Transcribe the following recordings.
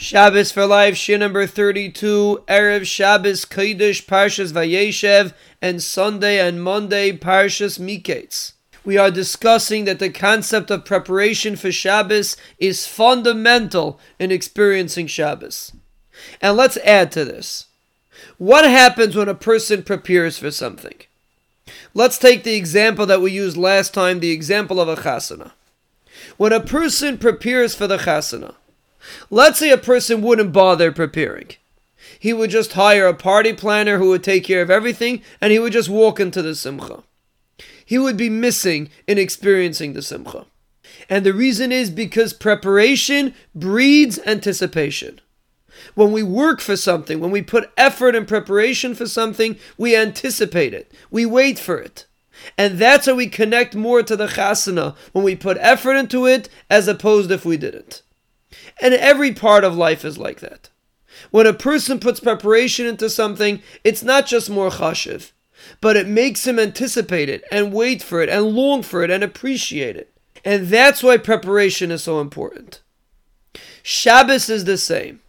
Shabbos for Life, Shiur number 32, Erev Shabbos, Kodesh, Parshas Vayeshev, and Sunday and Monday, Parshas Miketz. We are discussing that the concept of preparation for Shabbos is fundamental in experiencing Shabbos. And let's add to this. What happens when a person prepares for something? Let's take the example that we used last time, the example of a chasana. When a person prepares for the chasana, Let's say a person wouldn't bother preparing. He would just hire a party planner who would take care of everything and he would just walk into the simcha. He would be missing in experiencing the simcha. And the reason is because preparation breeds anticipation. When we work for something, when we put effort and preparation for something, we anticipate it. We wait for it. And that's how we connect more to the chasana when we put effort into it as opposed if we didn't. And every part of life is like that. When a person puts preparation into something, it's not just more chashiv, but it makes him anticipate it and wait for it and long for it and appreciate it. And that's why preparation is so important. Shabbos is the same.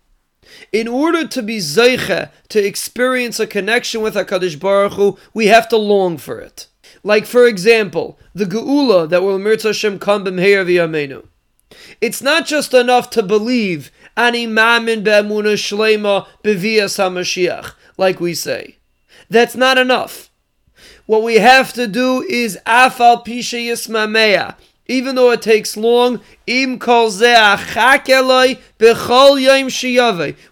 In order to be zeiche, to experience a connection with HaKadosh Baruch Hu, we have to long for it. Like, for example, the Geula that will Mirza Hashem come b'mheir v'yameinu. It's not just enough to believe ani mamin be'emuna shlema bevias hamashiach, like we say. That's not enough. What we have to do is afal pisha yismameya. Even though it takes long, im kol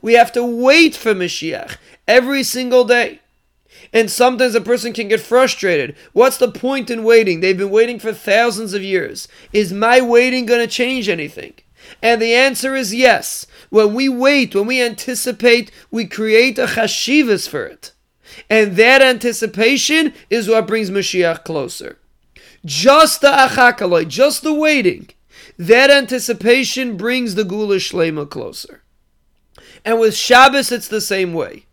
We have to wait for Mashiach every single day. And sometimes a person can get frustrated. What's the point in waiting? They've been waiting for thousands of years. Is my waiting going to change anything? And the answer is yes. When we wait, when we anticipate, we create a chashivas for it. And that anticipation is what brings Mashiach closer. Just the achakaloi, just the waiting, that anticipation brings the Geula Shlema closer. And with Shabbos, it's the same way.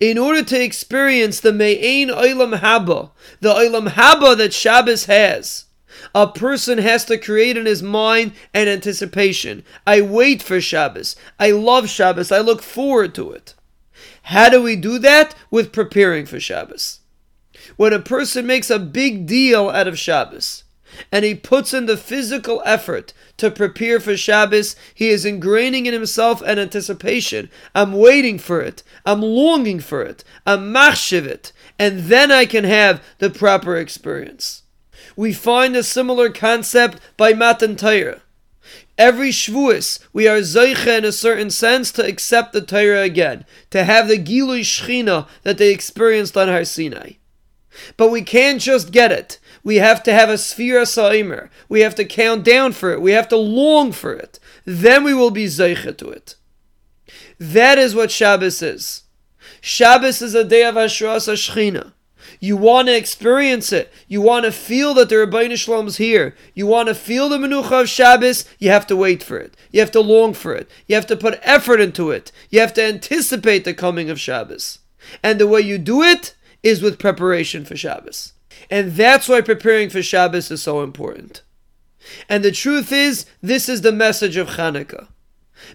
In order to experience the Me'ain Olam Haba, the Olam Haba that Shabbos has, a person has to create in his mind an anticipation. I wait for Shabbos. I love Shabbos. I look forward to it. How do we do that? With preparing for Shabbos. When a person makes a big deal out of Shabbos, and he puts in the physical effort to prepare for Shabbos, he is ingraining in himself an anticipation. I'm waiting for it. I'm longing for it. I'm machshiv it. And then I can have the proper experience. We find a similar concept by Matan Torah. Every Shavuos, we are zeicha in a certain sense to accept the Torah again, to have the Gilui Shechina that they experienced on Har Sinai. But we can't just get it. We have to have a Sefiras HaOmer. We have to count down for it. We have to long for it. Then we will be Zeicha to it. That is what Shabbos is. Shabbos is a day of Hashras Shechina. You want to experience it. You want to feel that the Ribono Shel Olam is here. You want to feel the Menucha of Shabbos. You have to wait for it. You have to long for it. You have to put effort into it. You have to anticipate the coming of Shabbos. And the way you do it is with preparation for Shabbos. And that's why preparing for Shabbos is so important. And the truth is, this is the message of Hanukkah.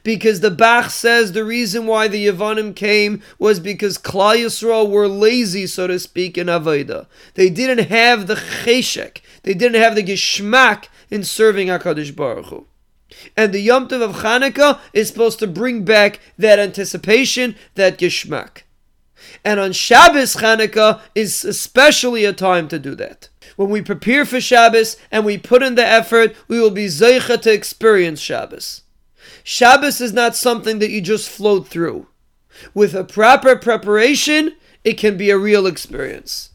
Because the Bach says the reason why the Yavanim came was because Klal Yisrael were lazy, so to speak, in Avodah. They didn't have the cheshek, they didn't have the geschmack in serving HaKadosh Baruch Hu. And the Yom Tov of Hanukkah is supposed to bring back that anticipation, that geschmack. And on Shabbos Chanukah is especially a time to do that. When we prepare for Shabbos and we put in the effort, we will be zeicha to experience Shabbos. Shabbos is not something that you just float through. With a proper preparation, it can be a real experience.